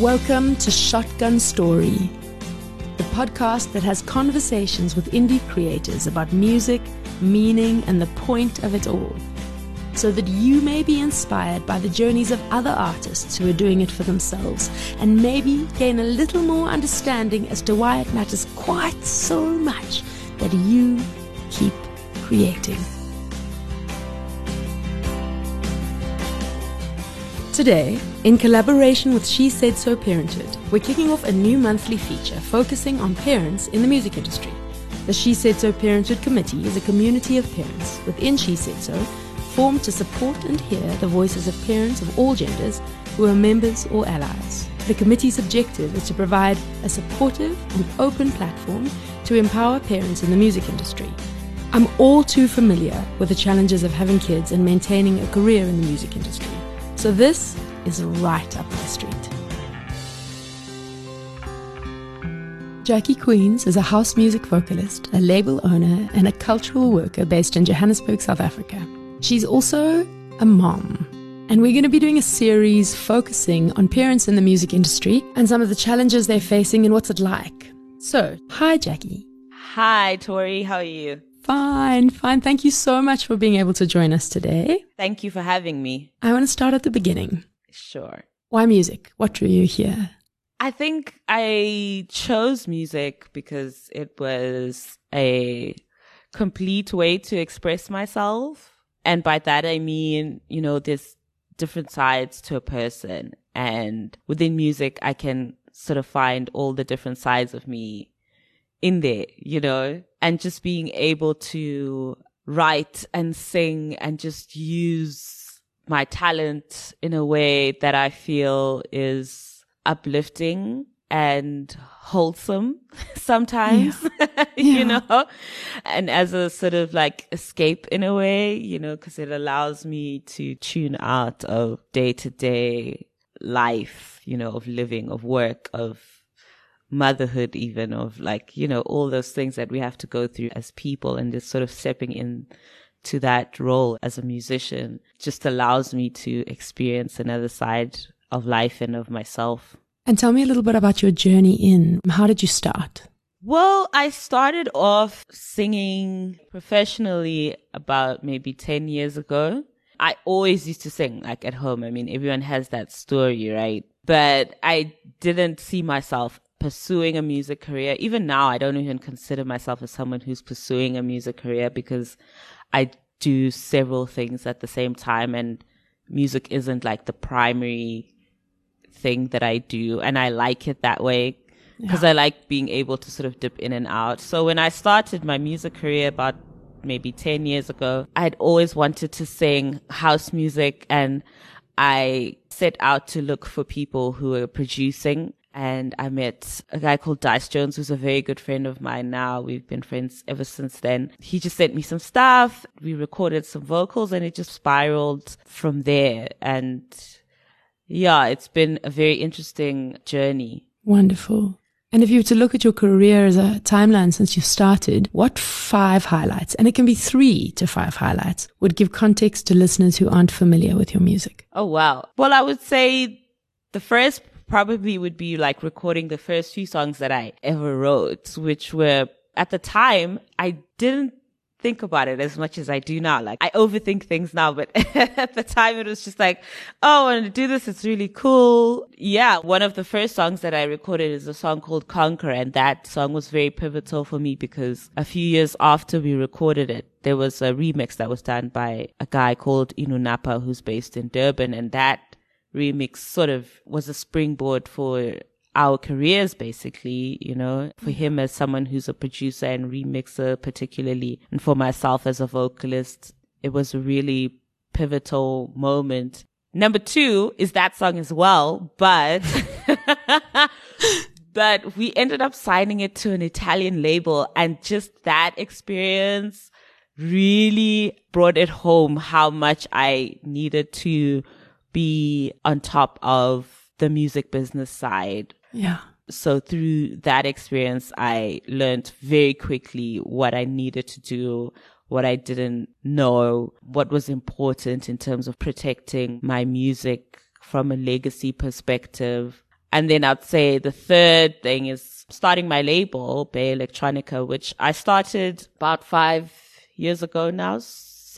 Welcome to Shotgun Story, the podcast that has conversations with indie creators about music, meaning, and the point of it all, so that you may be inspired by the journeys of other artists who are doing it for themselves, and maybe gain a little more understanding as to why it matters quite so much that you keep creating. Today, in collaboration with She Said So Parenthood, we're kicking off a new monthly feature focusing on parents in the music industry. The She Said So Parenthood Committee is a community of parents within She Said So, formed to support and hear the voices of parents of all genders who are members or allies. The committee's objective is to provide a supportive and open platform to empower parents in the music industry. I'm all too familiar with the challenges of having kids and maintaining a career in the music industry. So this is right up my street. Jackie Queens is a house music vocalist, a label owner, and a cultural worker based in Johannesburg, South Africa. She's also a mom. And we're going to be doing a series focusing on parents in the music industry and some of the challenges they're facing and what's it like. So, hi, Jackie. Hi, Tori. How are you? Fine, fine. Thank you so much for being able to join us today. Thank you for having me. I want to start at the beginning. Sure. Why music? What drew you here? I think I chose music because it was a complete way to express myself. And by that, I mean, you know, there's different sides to a person. And within music, I can sort of find all the different sides of me in there, you know, and just being able to write and sing and just use my talent in a way that I feel is uplifting and wholesome sometimes, Yeah. you know, and as a sort of like escape in a way, you know, cause it allows me to tune out of day to day life, you know, of living, of work, of motherhood, even of like, you know, all those things that we have to go through as people and just sort of stepping in to that role as a musician just allows me to experience another side of life and of myself. And tell me a little bit about your journey in. How did you start? Well, I started off singing professionally about maybe 10 years ago. I always used to sing like at home. I mean, everyone has that story, right? But I didn't see myself pursuing a music career. Even now, I don't even consider myself as someone who's pursuing a music career because I do several things at the same time and music isn't like the primary thing that I do. And I like it that way because I like being able to sort of dip in and out. So when I started my music career about maybe 10 years ago, I'd always wanted to sing house music and I set out to look for people who were producing and I met a guy called Dice Jones, who's a very good friend of mine now. We've been friends ever since then. He just sent me some stuff. We recorded some vocals and it just spiraled from there. And yeah, it's been a very interesting journey. Wonderful. And if you were to look at your career as a timeline since you started, what five highlights, and it can be three to five highlights, would give context to listeners who aren't familiar with your music? Oh, wow. Well, I would say the first probably would be like recording the first few songs that I ever wrote, which were at the time, I didn't think about it as much as I do now. Like I overthink things now, but at the time it was just like, oh, I want to do this. It's really cool. Yeah. One of the first songs that I recorded is a song called Conquer. And that song was very pivotal for me because a few years after we recorded it, there was a remix that was done by a guy called Enoo Napa who's based in Durban. And that remix sort of was a springboard for our careers basically, you know, for him as someone who's a producer and remixer particularly, and for myself as a vocalist, it was a really pivotal moment. Number two is that song as well, but, but we ended up signing it to an Italian label and just that experience really brought it home how much I needed to be on top of the music business side Yeah. so through that experience, I learned very quickly what I needed to do, what I didn't know, what was important in terms of protecting my music from a legacy perspective. And then I'd say the third thing is starting my label, Bay Electronica, which I started about five years ago now,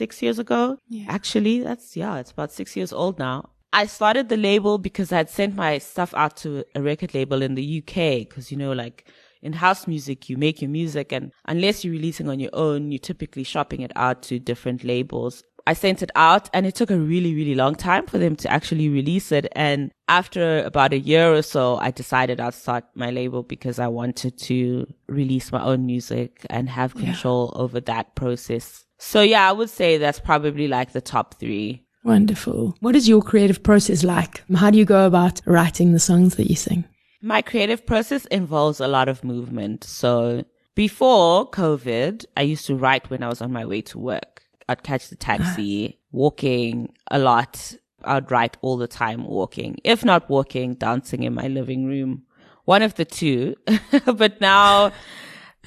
six years ago. Yeah. Actually, that's, yeah, it's about six years old now. I started the label because I had sent my stuff out to a record label in the UK. Cause you know, like in house music, you make your music and unless you're releasing on your own, you're typically shopping it out to different labels. I sent it out and it took a really, really long time for them to actually release it. And after about a year or so, I decided I'd start my label because I wanted to release my own music and have control yeah. over that process. So yeah, I would say that's probably like the top three. Wonderful. What is your creative process like? How do you go about writing the songs that you sing? My creative process involves a lot of movement. So before COVID, I used to write when I was on my way to work. I'd catch the taxi, walking a lot. I'd write all the time walking. If not walking, dancing in my living room. One of the two. but now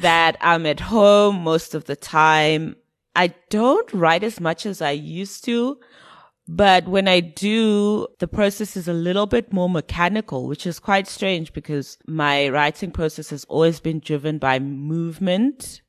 that I'm at home most of the time, I don't write as much as I used to. But when I do, the process is a little bit more mechanical, which is quite strange because my writing process has always been driven by movement.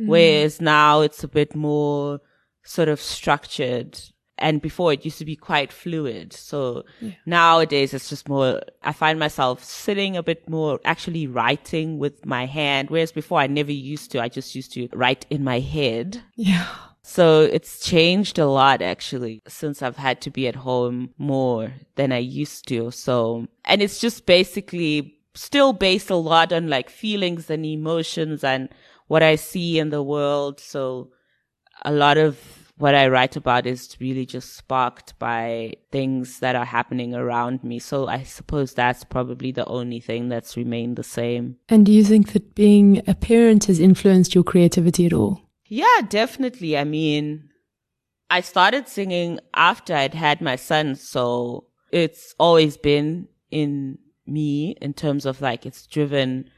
Mm. Whereas now it's a bit more sort of structured and before it used to be quite fluid. So yeah. nowadays it's just more, I find myself sitting a bit more actually writing with my hand. Whereas before I never used to, I just used to write in my head. Yeah. So it's changed a lot actually since I've had to be at home more than I used to. So, and it's just basically still based a lot on like feelings and emotions and what I see in the world. So a lot of what I write about is really just sparked by things that are happening around me. So I suppose that's probably the only thing that's remained the same. And do you think that being a parent has influenced your creativity at all? Yeah, definitely. I mean, I started singing after I'd had my son. So it's always been in me in terms of like it's driven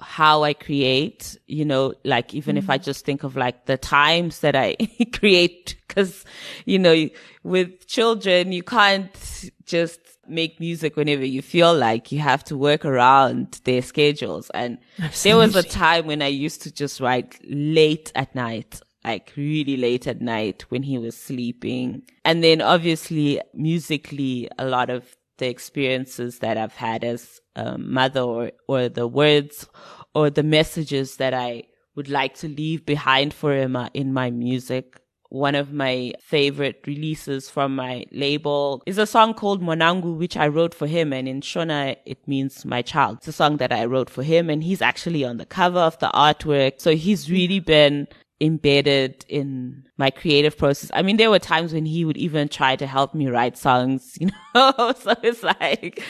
how I create, you know, like even mm-hmm. if I mm-hmm. just think of like the times that I create, cause, you know, with children, you can't just make music whenever you feel like you have to work around their schedules. And Absolutely. there was a time when I used to just write late at night, like really late at night when he was sleeping. And then obviously musically, a lot of the experiences that I've had as a mother or, or the words or the messages that I would like to leave behind for him in my music. One of my favorite releases from my label is a song called Mwanangu, which I wrote for him. And in Shona, it means my child. It's a song that I wrote for him and he's actually on the cover of the artwork. So he's really been embedded in my creative process. I mean, there were times when he would even try to help me write songs, you know, so it's like,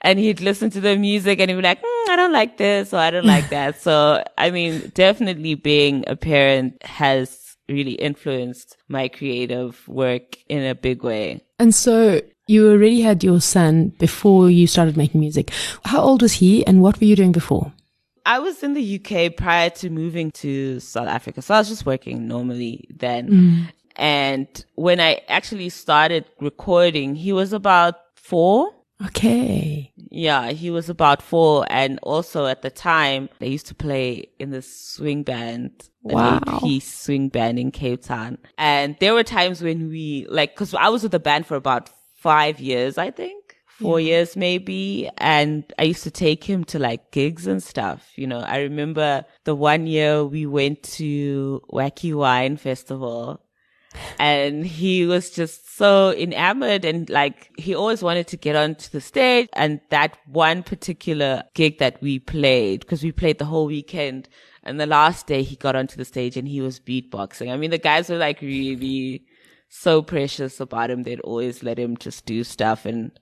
and he'd listen to the music and he'd be like, mm, I don't like this or I don't like that. So, I mean, definitely being a parent has really influenced my creative work in a big way. And so you already had your son before you started making music. How old was he and what were you doing before? I was in the UK prior to moving to South Africa. So I was just working normally then. Mm. And when I actually started recording, he was about four. Okay. Yeah, he was about four. And also at the time, they used to play in the swing band, wow. an piece swing band in Cape Town. And there were times when we, like, cause I was with the band for about five years, I think four yeah. years maybe. And I used to take him to like gigs and stuff. You know, I remember the one year we went to Wacky Wine Festival and he was just so enamored and like he always wanted to get onto the stage and that one particular gig that we played because we played the whole weekend and the last day he got onto the stage and he was beatboxing i mean the guys were like really so precious about him they'd always let him just do stuff and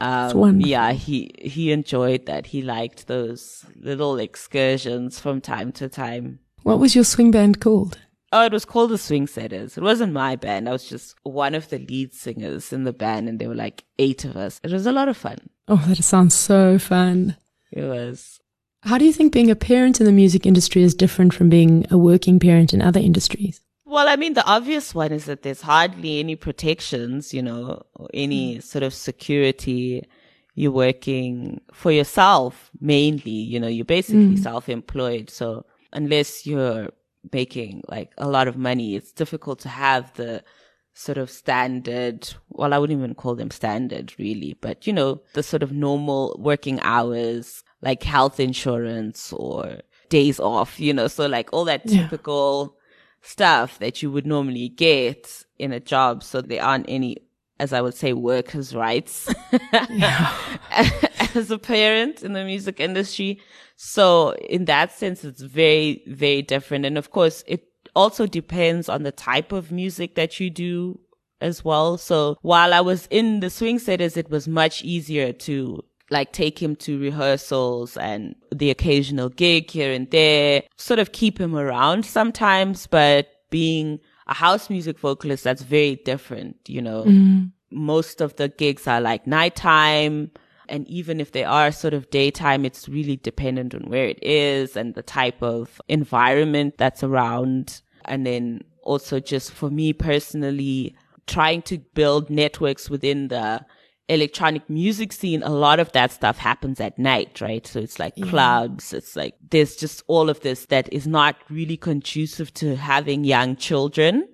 um, yeah, he he enjoyed that. He liked those little excursions from time to time. What was your swing band called? Oh, it was called the Swing Setters. It wasn't my band. I was just one of the lead singers in the band, and there were like eight of us. It was a lot of fun. Oh, that sounds so fun. It was. How do you think being a parent in the music industry is different from being a working parent in other industries? Well, I mean, the obvious one is that there's hardly any protections, you know, or any mm. sort of security. you're working for yourself mainly, you know, you're basically mm. self-employed. So unless you're making like a lot of money, it's difficult to have the sort of standard, well, I wouldn't even call them standard really, but you know, the sort of normal working hours, like health insurance or days off, you know, so like all that typical yeah. Stuff that you would normally get in a job. So there aren't any, as I would say, workers' rights as a parent in the music industry. So in that sense, it's very, very different. And of course, it also depends on the type of music that you do as well. So while I was in the swing setters, it was much easier to like take him to rehearsals and the occasional gig here and there, sort of keep him around sometimes, but being a house music vocalist, that's very different, you know. Mm. Most of the gigs are like nighttime. And even if they are sort of daytime, it's really dependent on where it is and the type of environment that's around. And then also just for me personally, trying to build networks within the electronic music scene, a lot of that stuff happens at night, right? So it's like yeah. clubs. It's like there's just all of this that is not really conducive to having young children.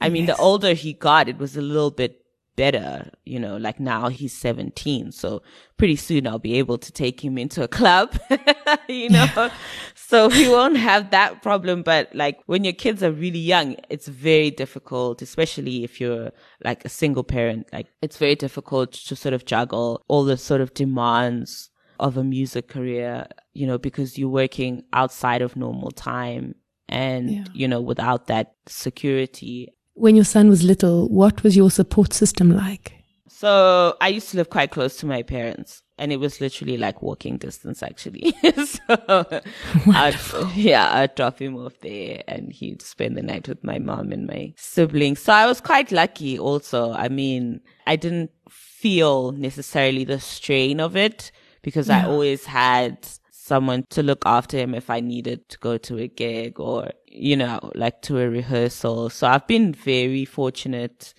I yes. mean, the older he got, it was a little bit better, you know, like now he's 17. So pretty soon I'll be able to take him into a club, you know, so we won't have that problem. But like when your kids are really young, it's very difficult, especially if you're like a single parent, like it's very difficult to sort of juggle all the sort of demands of a music career, you know, because you're working outside of normal time and, yeah. you know, without that security when your son was little, what was your support system like? So I used to live quite close to my parents and it was literally like walking distance actually. so I'd, yeah, I'd drop him off there and he'd spend the night with my mom and my siblings. So I was quite lucky also. I mean, I didn't feel necessarily the strain of it because yeah. I always had someone to look after him if I needed to go to a gig or, you know, like to a rehearsal. So I've been very fortunate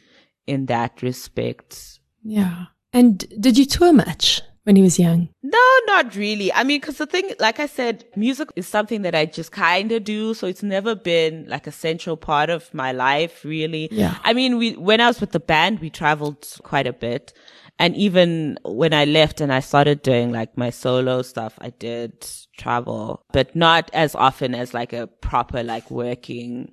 in that respect. Yeah. And did you tour much? when he was young? No, not really. I mean, cause the thing, like I said, music is something that I just kind of do. So it's never been like a central part of my life, really. Yeah. I mean, we, when I was with the band, we traveled quite a bit. And even when I left and I started doing like my solo stuff, I did travel, but not as often as like a proper like working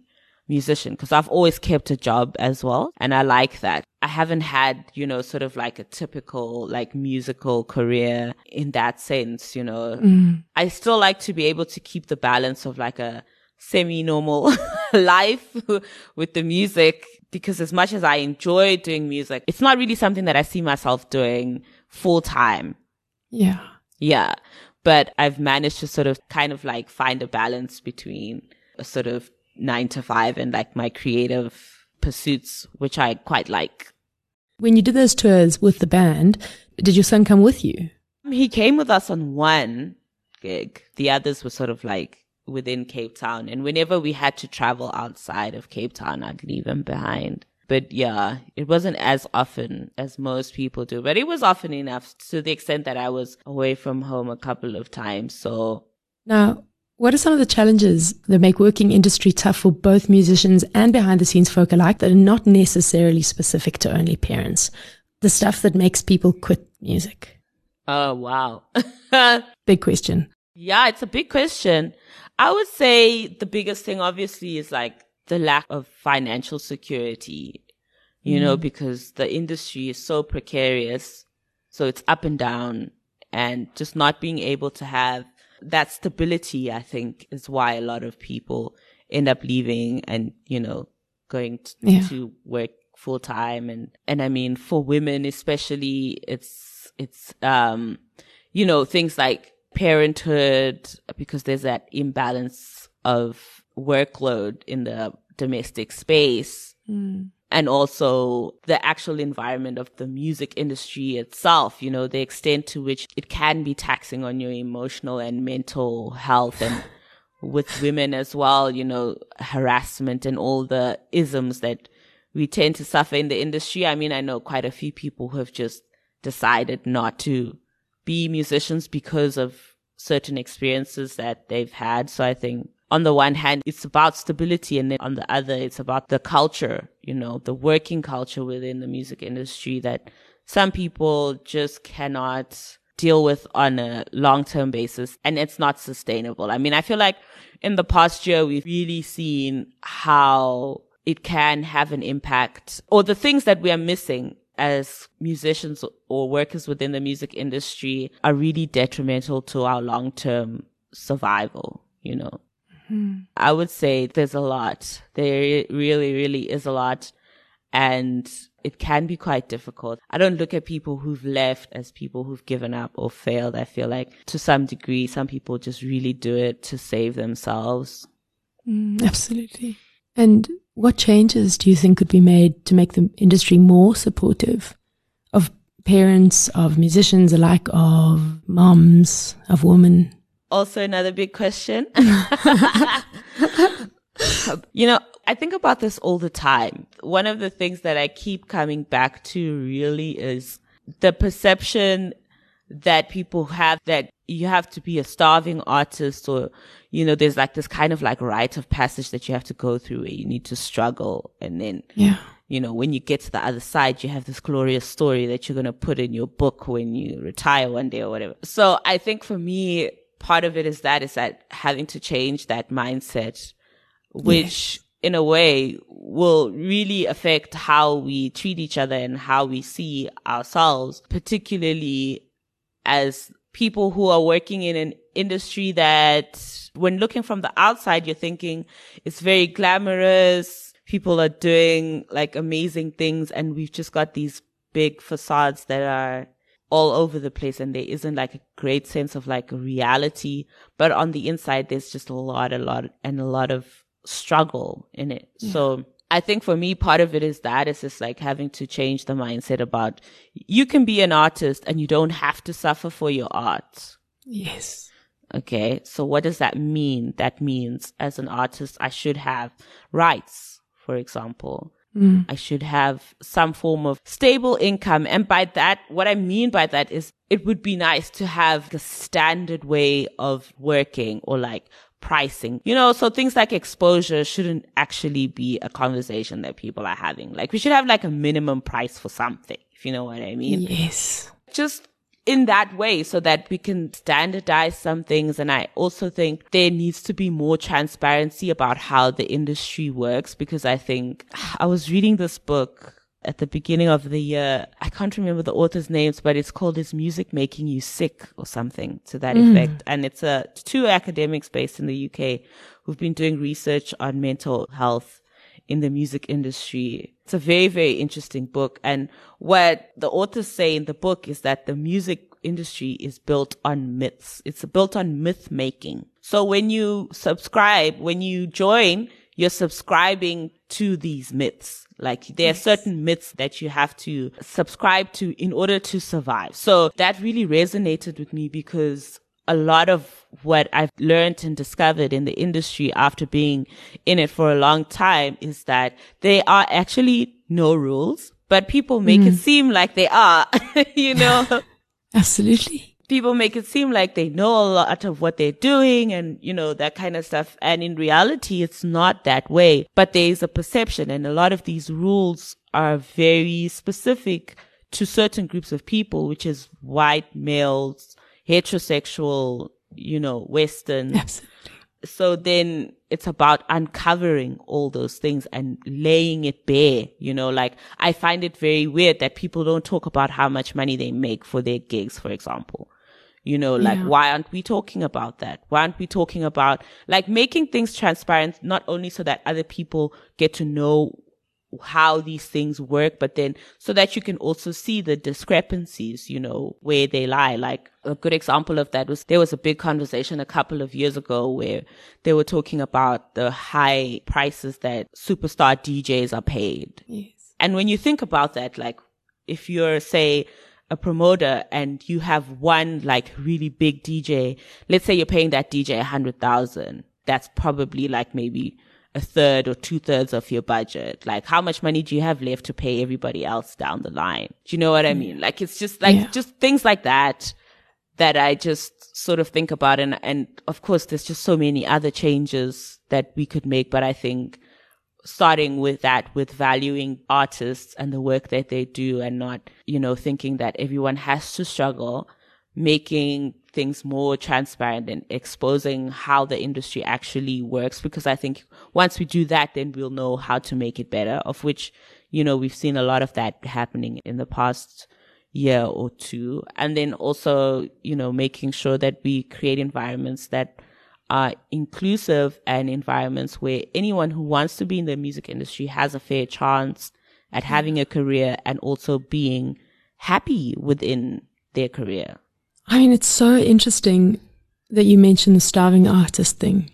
musician because I've always kept a job as well. And I like that. I haven't had, you know, sort of like a typical like musical career in that sense, you know. Mm. I still like to be able to keep the balance of like a semi-normal life with the music because as much as I enjoy doing music, it's not really something that I see myself doing full time. Yeah. Yeah. But I've managed to sort of kind of like find a balance between a sort of nine to five and like my creative pursuits, which I quite like. When you did those tours with the band, did your son come with you? He came with us on one gig. The others were sort of like within Cape Town. And whenever we had to travel outside of Cape Town, I'd leave him behind. But yeah, it wasn't as often as most people do, but it was often enough to the extent that I was away from home a couple of times. So now, what are some of the challenges that make working industry tough for both musicians and behind the scenes folk alike that are not necessarily specific to only parents? The stuff that makes people quit music. Oh, wow. big question. Yeah, it's a big question. I would say the biggest thing obviously is like the lack of financial security, you mm. know, because the industry is so precarious. So it's up and down and just not being able to have that stability, I think is why a lot of people end up leaving and, you know, going t- yeah. to work full time. And, and I mean, for women, especially, it's, it's, um, you know, things like parenthood because there's that imbalance of workload in the domestic space. Mm. And also the actual environment of the music industry itself, you know, the extent to which it can be taxing on your emotional and mental health and with women as well, you know, harassment and all the isms that we tend to suffer in the industry. I mean, I know quite a few people who have just decided not to be musicians because of certain experiences that they've had. So I think on the one hand, it's about stability. And then on the other, it's about the culture, you know, the working culture within the music industry that some people just cannot deal with on a long term basis and it's not sustainable. I mean, I feel like in the past year, we've really seen how it can have an impact or the things that we are missing as musicians or workers within the music industry are really detrimental to our long term survival, you know. Mm-hmm. I would say there's a lot. There really, really is a lot. And it can be quite difficult. I don't look at people who've left as people who've given up or failed. I feel like to some degree, some people just really do it to save themselves. Mm, absolutely. And what changes do you think could be made to make the industry more supportive of parents, of musicians alike, of moms, of women? Also, another big question. you know, I think about this all the time. One of the things that I keep coming back to really is the perception that people have that you have to be a starving artist or, you know, there's like this kind of like rite of passage that you have to go through where you need to struggle. And then, yeah. you know, when you get to the other side, you have this glorious story that you're going to put in your book when you retire one day or whatever. So I think for me, part of it is that is that having to change that mindset, which yes. in a way will really affect how we treat each other and how we see ourselves, particularly as people who are working in an industry that when looking from the outside, you're thinking it's very glamorous. People are doing like amazing things and we've just got these big facades that are all over the place and there isn't like a great sense of like reality. But on the inside, there's just a lot, a lot and a lot of struggle in it. Yeah. So I think for me, part of it is that it's just like having to change the mindset about you can be an artist and you don't have to suffer for your art. Yes. Okay. So what does that mean? That means as an artist, I should have rights, for example. Mm. I should have some form of stable income. And by that, what I mean by that is it would be nice to have the standard way of working or like pricing. You know, so things like exposure shouldn't actually be a conversation that people are having. Like we should have like a minimum price for something, if you know what I mean. Yes. Just in that way so that we can standardize some things. And I also think there needs to be more transparency about how the industry works because I think I was reading this book at the beginning of the year. I can't remember the author's names, but it's called Is Music Making You Sick or something to that mm. effect. And it's a two academics based in the UK who've been doing research on mental health in the music industry. It's a very, very interesting book. And what the authors say in the book is that the music industry is built on myths. It's built on myth making. So when you subscribe, when you join, you're subscribing to these myths. Like there are certain myths that you have to subscribe to in order to survive. So that really resonated with me because a lot of what I've learned and discovered in the industry after being in it for a long time is that there are actually no rules, but people make mm. it seem like they are, you know? Absolutely people make it seem like they know a lot of what they're doing and, you know, that kind of stuff. And in reality, it's not that way, but there is a perception and a lot of these rules are very specific to certain groups of people, which is white males, heterosexual, you know, Western. Absolutely. So then it's about uncovering all those things and laying it bare, you know, like I find it very weird that people don't talk about how much money they make for their gigs, for example. You know, like, yeah. why aren't we talking about that? Why aren't we talking about like making things transparent, not only so that other people get to know how these things work, but then so that you can also see the discrepancies, you know, where they lie. Like a good example of that was there was a big conversation a couple of years ago where they were talking about the high prices that superstar DJs are paid. Yes. And when you think about that, like if you're, say, a promoter and you have one like really big DJ, let's say you're paying that DJ a hundred thousand. That's probably like maybe a third or two thirds of your budget. Like how much money do you have left to pay everybody else down the line? Do you know what I mm. mean? Like it's just like, yeah. just things like that that I just sort of think about. And, and of course, there's just so many other changes that we could make. But I think starting with that, with valuing artists and the work that they do and not, you know, thinking that everyone has to struggle, making things more transparent and exposing how the industry actually works. Because I think once we do that, then we'll know how to make it better, of which, you know, we've seen a lot of that happening in the past year or two. And then also, you know, making sure that we create environments that are inclusive and environments where anyone who wants to be in the music industry has a fair chance at having a career and also being happy within their career. I mean, it's so interesting that you mentioned the starving artist thing.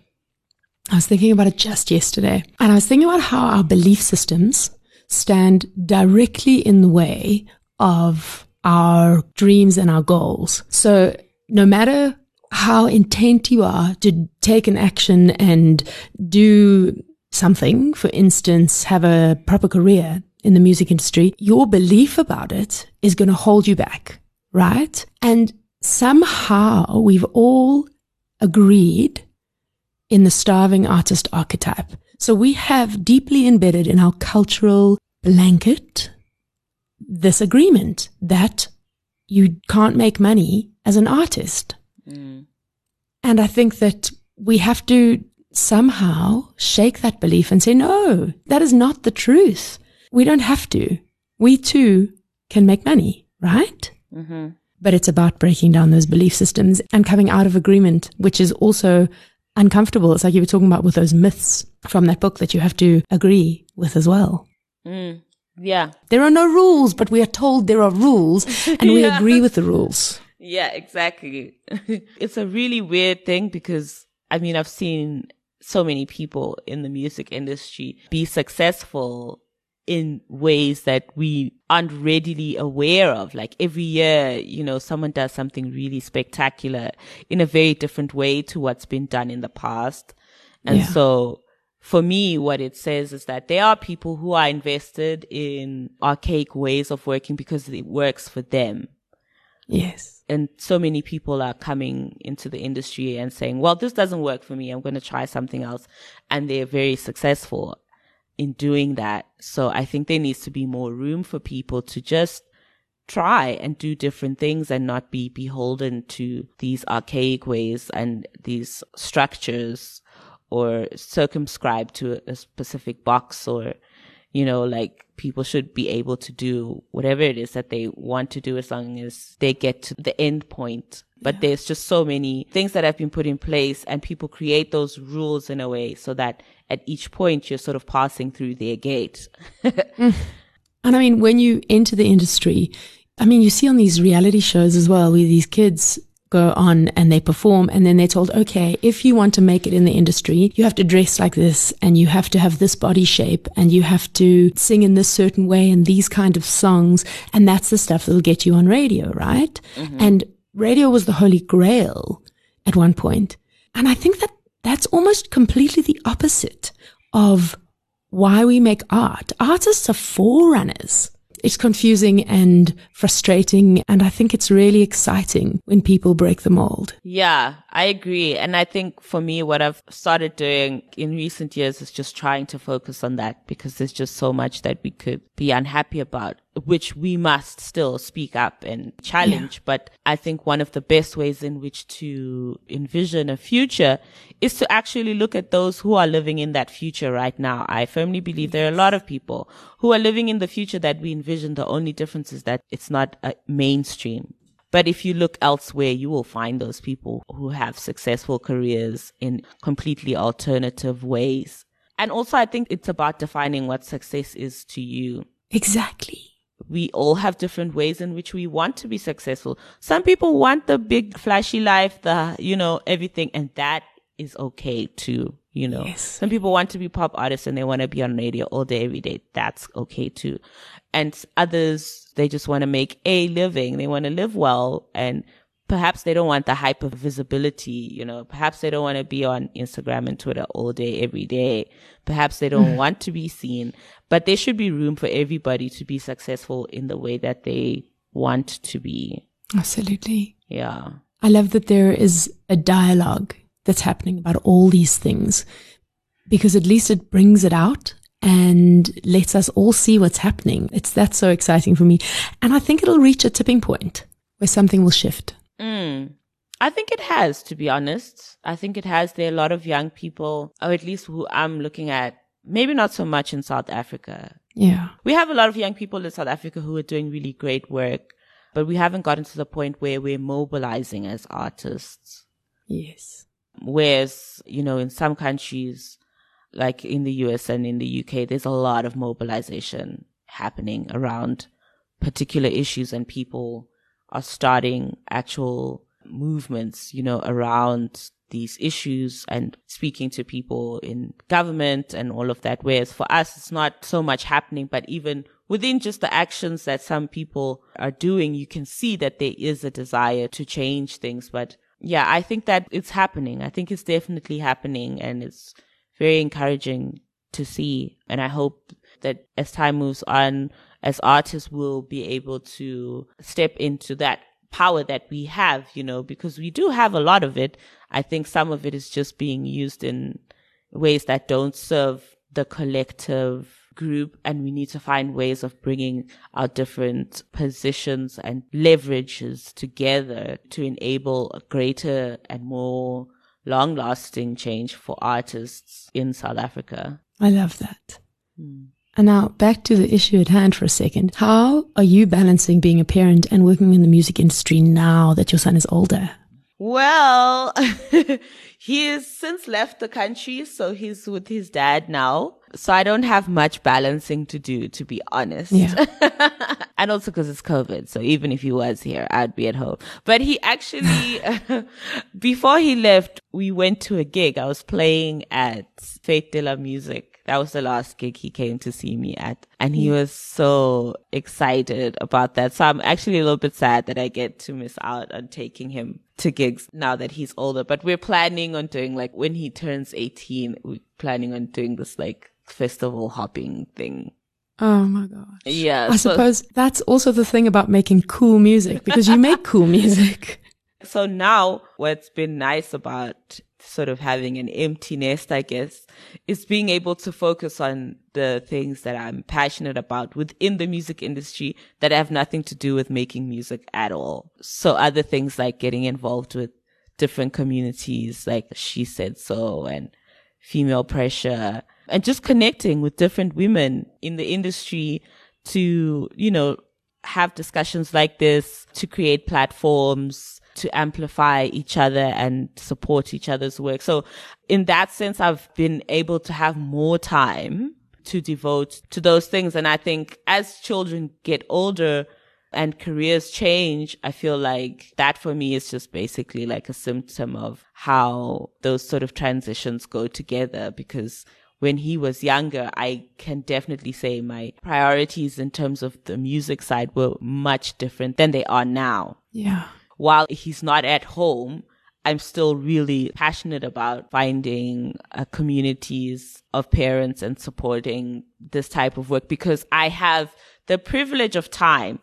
I was thinking about it just yesterday, and I was thinking about how our belief systems stand directly in the way of our dreams and our goals. So no matter how intent you are to take an action and do something, for instance, have a proper career in the music industry, your belief about it is going to hold you back, right? And somehow we've all agreed in the starving artist archetype. So we have deeply embedded in our cultural blanket this agreement that you can't make money as an artist. Mm. And I think that we have to somehow shake that belief and say, no, that is not the truth. We don't have to. We too can make money, right? Mm-hmm. But it's about breaking down those belief systems and coming out of agreement, which is also uncomfortable. It's like you were talking about with those myths from that book that you have to agree with as well. Mm. Yeah. There are no rules, but we are told there are rules and we agree with the rules. Yeah, exactly. it's a really weird thing because I mean, I've seen so many people in the music industry be successful in ways that we aren't readily aware of. Like every year, you know, someone does something really spectacular in a very different way to what's been done in the past. And yeah. so for me, what it says is that there are people who are invested in archaic ways of working because it works for them. Yes. And so many people are coming into the industry and saying, well, this doesn't work for me. I'm going to try something else. And they're very successful in doing that. So I think there needs to be more room for people to just try and do different things and not be beholden to these archaic ways and these structures or circumscribed to a specific box or, you know, like people should be able to do whatever it is that they want to do as long as they get to the end point. But yeah. there's just so many things that have been put in place and people create those rules in a way so that at each point you're sort of passing through their gate. mm. And I mean, when you enter the industry, I mean, you see on these reality shows as well, where these kids go on and they perform and then they're told, okay, if you want to make it in the industry, you have to dress like this and you have to have this body shape and you have to sing in this certain way and these kind of songs. And that's the stuff that'll get you on radio, right? Mm-hmm. And radio was the holy grail at one point. And I think that that's almost completely the opposite of why we make art. Artists are forerunners it's confusing and frustrating. And I think it's really exciting when people break the mold. Yeah, I agree. And I think for me, what I've started doing in recent years is just trying to focus on that because there's just so much that we could be unhappy about which we must still speak up and challenge. Yeah. But I think one of the best ways in which to envision a future is to actually look at those who are living in that future right now. I firmly believe there are a lot of people who are living in the future that we envision. The only difference is that it's not a mainstream. But if you look elsewhere, you will find those people who have successful careers in completely alternative ways. And also, I think it's about defining what success is to you. Exactly we all have different ways in which we want to be successful. Some people want the big flashy life, the, you know, everything. And that is okay too. You know, yes. some people want to be pop artists and they want to be on radio all day, every day. That's okay too. And others, they just want to make a living. They want to live well and perhaps they don't want the hyper visibility, you know, perhaps they don't want to be on Instagram and Twitter all day, every day. Perhaps they don't mm. want to be seen, but there should be room for everybody to be successful in the way that they want to be. Absolutely. Yeah. I love that there is a dialogue that's happening about all these things because at least it brings it out and lets us all see what's happening. It's that's so exciting for me. And I think it'll reach a tipping point where something will shift. Mm. I think it has, to be honest. I think it has. There are a lot of young people, or at least who I'm looking at, maybe not so much in South Africa. Yeah. We have a lot of young people in South Africa who are doing really great work, but we haven't gotten to the point where we're mobilizing as artists. Yes. Whereas, you know, in some countries, like in the US and in the UK, there's a lot of mobilization happening around particular issues and people are starting actual movements, you know, around these issues and speaking to people in government and all of that. Whereas for us, it's not so much happening, but even within just the actions that some people are doing, you can see that there is a desire to change things. But yeah, I think that it's happening. I think it's definitely happening and it's very encouraging to see. And I hope that as time moves on, as artists, we'll be able to step into that power that we have, you know, because we do have a lot of it. I think some of it is just being used in ways that don't serve the collective group and we need to find ways of bringing our different positions and leverages together to enable a greater and more long lasting change for artists in South Africa. I love that. Hmm. And now back to the issue at hand for a second. How are you balancing being a parent and working in the music industry now that your son is older? Well, he has since left the country, so he's with his dad now. So I don't have much balancing to do, to be honest. Yeah. and also because it's COVID. So even if he was here, I'd be at home. But he actually, before he left, we went to a gig. I was playing at Fête de la Musique that was the last gig he came to see me at. And he mm. was so excited about that. So I'm actually a little bit sad that I get to miss out on taking him to gigs now that he's older. But we're planning on doing like when he turns 18, we're planning on doing this like festival hopping thing. Oh my gosh. Yeah. I so, suppose that's also the thing about making cool music because you make cool music. So now what's been nice about sort of having an empty nest, I guess, is being able to focus on the things that I'm passionate about within the music industry that have nothing to do with making music at all. So other things like getting involved with different communities, like She Said So and female pressure and just connecting with different women in the industry to, you know, have discussions like this, to create platforms, to amplify each other and support each other's work. So in that sense, I've been able to have more time to devote to those things. And I think as children get older and careers change, I feel like that for me is just basically like a symptom of how those sort of transitions go together because when he was younger, I can definitely say my priorities in terms of the music side were much different than they are now. Yeah while he's not at home, I'm still really passionate about finding uh, communities of parents and supporting this type of work because I have the privilege of time.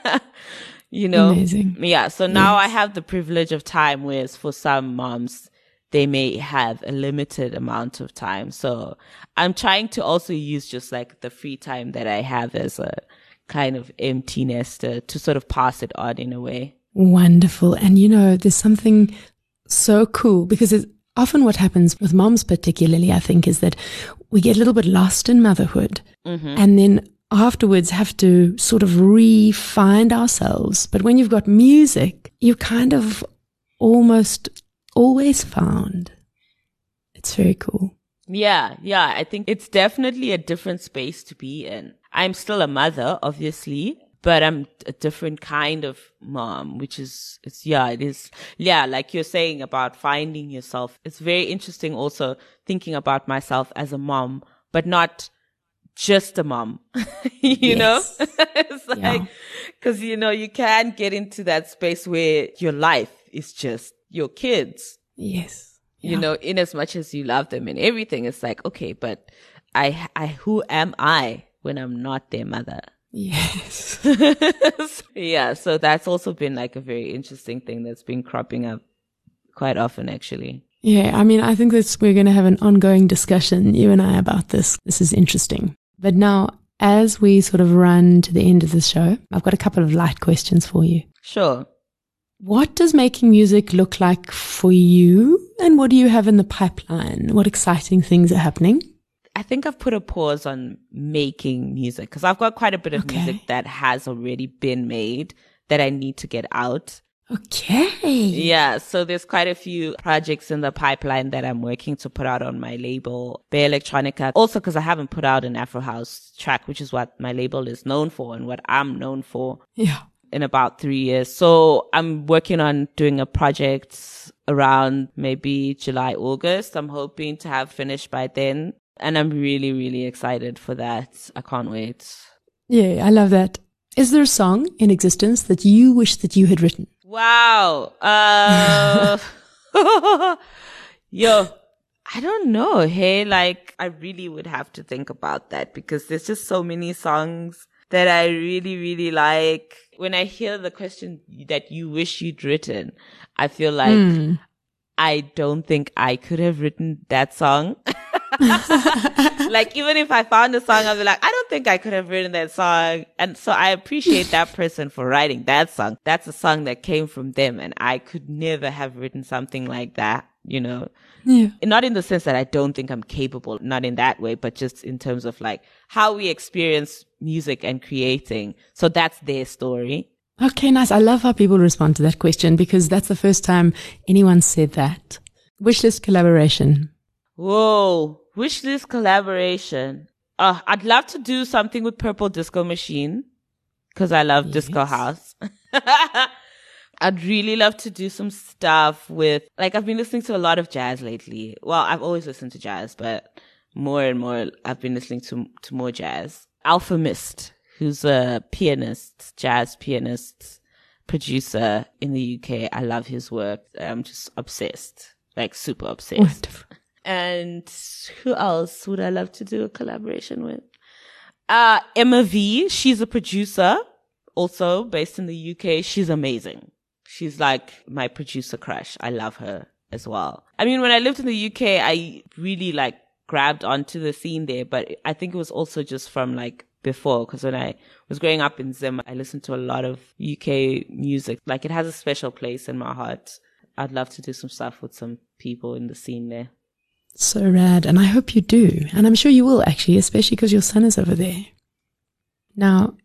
you know? Amazing. Yeah. So now yes. I have the privilege of time, whereas for some moms, they may have a limited amount of time. So I'm trying to also use just like the free time that I have as a kind of empty nester to sort of pass it on in a way. Wonderful. And you know, there's something so cool because it's often what happens with moms, particularly, I think, is that we get a little bit lost in motherhood mm-hmm. and then afterwards have to sort of re-find ourselves. But when you've got music, you kind of almost always found. It's very cool. Yeah, yeah. I think it's definitely a different space to be in. I'm still a mother, obviously, but I'm a different kind of mom, which is, it's, yeah, it is, yeah, like you're saying about finding yourself. It's very interesting also thinking about myself as a mom, but not just a mom, you know? it's like, yeah. cause you know, you can get into that space where your life is just your kids. Yes. Yeah. You know, in as much as you love them and everything, it's like, okay, but I, I, who am I when I'm not their mother? Yes. yeah, so that's also been like a very interesting thing that's been cropping up quite often actually. Yeah, I mean, I think that we're going to have an ongoing discussion, you and I, about this. This is interesting. But now, as we sort of run to the end of the show, I've got a couple of light questions for you. Sure. What does making music look like for you? And what do you have in the pipeline? What exciting things are happening? I think I've put a pause on making music because I've got quite a bit of Okay. music that has already been made that I need to get out. Okay. Yeah, so there's quite a few projects in the pipeline that I'm working to put out on my label, Bay Electronica. Also, because I haven't put out an Afro House track, which is what my label is known for and what I'm known for Yeah. In about three years. So I'm working on doing a project around maybe July, August. I'm hoping to have finished by then. And I'm really, really excited for that. I can't wait. Yeah, I love that. Is there a song in existence that you wish that you had written? Wow. Uh, yo, I don't know. Hey, like, I really would have to think about that because there's just so many songs that I really, really like. When I hear the question that you wish you'd written, I feel like Hmm. I don't think I could have written that song. like even if I found a song, I'd be like, I don't think I could have written that song. And so I appreciate that person for writing that song. That's a song that came from them and I could never have written something like that, you know? Yeah. Not in the sense that I don't think I'm capable, not in that way, but just in terms of like how we experience music and creating. So that's their story. Okay, nice. I love how people respond to that question because that's the first time anyone said that. Wishlist collaboration. Whoa, wishlist collaboration. Uh, I'd love to do something with Purple Disco Machine because I love disco house. I'd really love to do some stuff with, like, I've been listening to a lot of jazz lately. Well, I've always listened to jazz, but more and more I've been listening to, to more jazz. Alfa Mist, who's a pianist, jazz pianist, producer in the UK. I love his work. I'm just obsessed, like super obsessed. Wonderful. And who else would I love to do a collaboration with? Uh, Emma V. She's a producer, also based in the UK. She's amazing. She's like my producer crush. I love her as well. I mean, when I lived in the UK, I really like grabbed onto the scene there, but I think it was also just from like before, because when I was growing up in Zim, I listened to a lot of UK music. Like it has a special place in my heart. I'd love to do some stuff with some people in the scene there. So rad. And I hope you do. And I'm sure you will actually, especially because your son is over there. Now,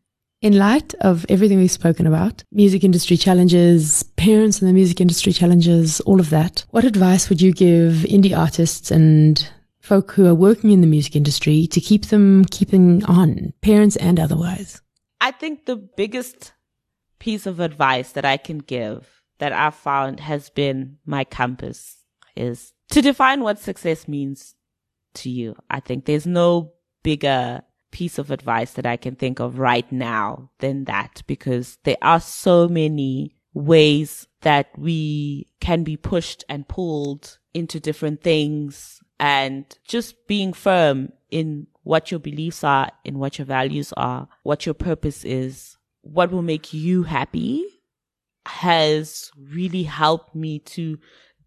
in light of everything we've spoken about, music industry challenges, parents in the music industry challenges, all of that, what advice would you give indie artists and folk who are working in the music industry to keep them keeping on, parents and otherwise? I think the biggest piece of advice that I can give that I've found has been my compass is to define what success means to you. I think there's no bigger piece of advice that I can think of right now than that because there are so many ways that we can be pushed and pulled into different things and just being firm in what your beliefs are, in what your values are, what your purpose is, what will make you happy has really helped me to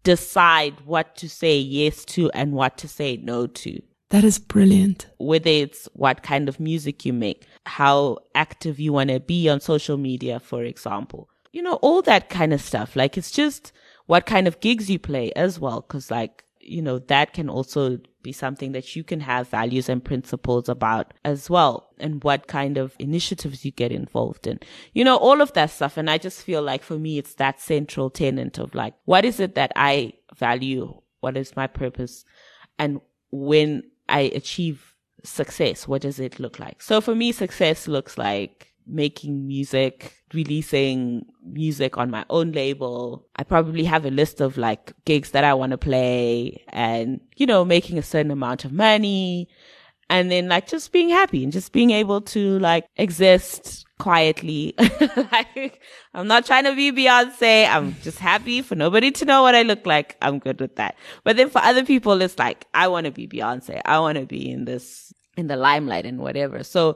decide what to say yes to and what to say no to. That is brilliant. Whether it's what kind of music you make, how active you want to be on social media, for example, you know, all that kind of stuff. Like it's just what kind of gigs you play as well. Cause like, you know, that can also be something that you can have values and principles about as well. And what kind of initiatives you get involved in, you know, all of that stuff. And I just feel like for me, it's that central tenet of like, what is it that I value? What is my purpose? And when I achieve success, what does it look like? So for me, success looks like making music, releasing music on my own label. I probably have a list of like gigs that I want to play and, you know, making a certain amount of money and then like just being happy and just being able to like exist quietly. like I'm not trying to be Beyonce. I'm just happy for nobody to know what I look like. I'm good with that. But then for other people, it's like, I want to be Beyonce. I want to be in this, in the limelight and whatever. So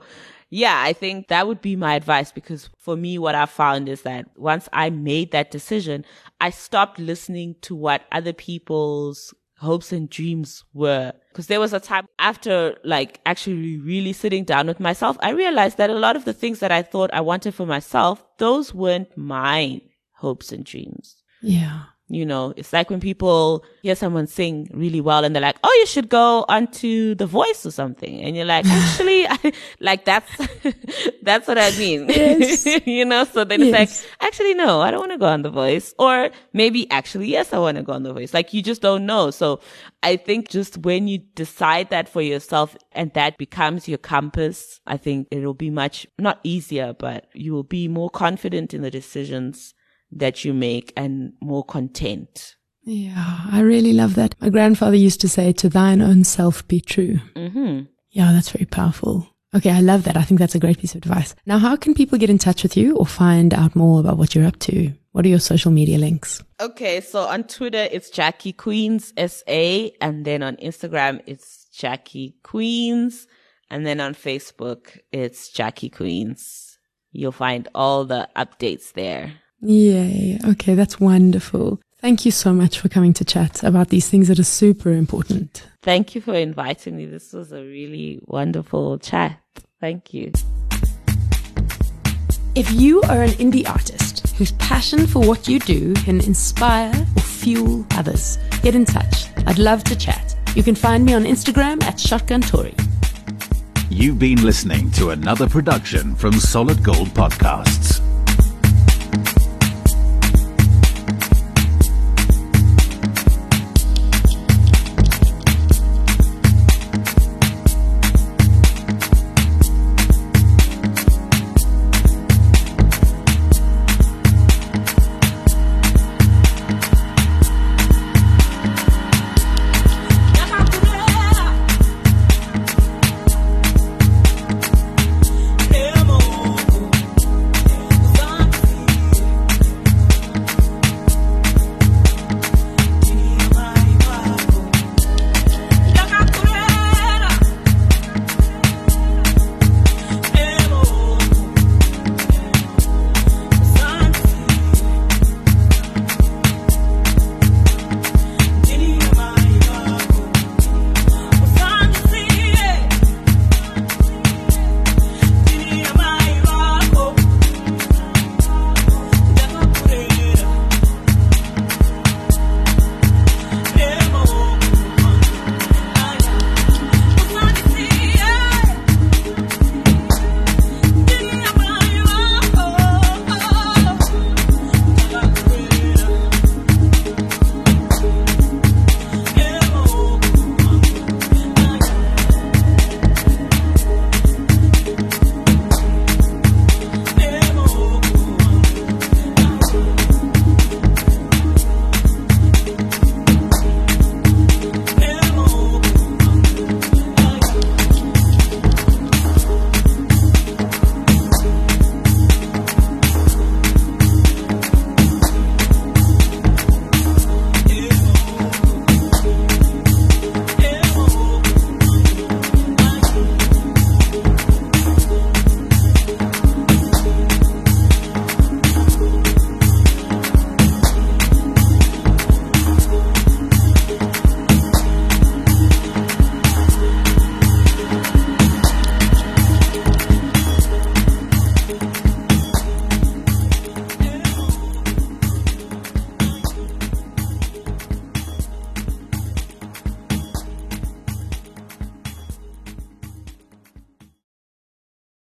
yeah, I think that would be my advice because for me, what I found is that once I made that decision, I stopped listening to what other people's hopes and dreams were. Cause there was a time after like actually really sitting down with myself, I realized that a lot of the things that I thought I wanted for myself, those weren't my hopes and dreams. Yeah. You know, it's like when people hear someone sing really well and they're like, "Oh, you should go onto The Voice or something," and you're like, "Actually, I, like that's that's what I mean." Yes. you know, so then Yes. it's like, "Actually, no, I don't want to go on The Voice," or maybe actually, yes, I want to go on The Voice. Like you just don't know. So I think just when you decide that for yourself and that becomes your compass, I think it'll be much not easier, but you will be more confident in the decisions that you make and more content. Yeah, I really love that. My grandfather used to say, to thine own self be true. hmm Yeah, that's very powerful. Okay, I love that. I think that's a great piece of advice. Now, how can people get in touch with you or find out more about what you're up to? What are your social media links? Okay, so on Twitter it's Jackie Queens SA, and then on Instagram it's Jackie Queens, and then on Facebook it's Jackie Queens. You'll find all the updates there. Yay. Okay, that's wonderful. Thank you so much for coming to chat about these things that are super important. Thank you for inviting me. This was a really wonderful chat. Thank you. If you are an indie artist whose passion for what you do can inspire or fuel others, get in touch. I'd love to chat. You can find me on Instagram at Shotgun Tory. You've been listening to another production from Solid Gold Podcasts.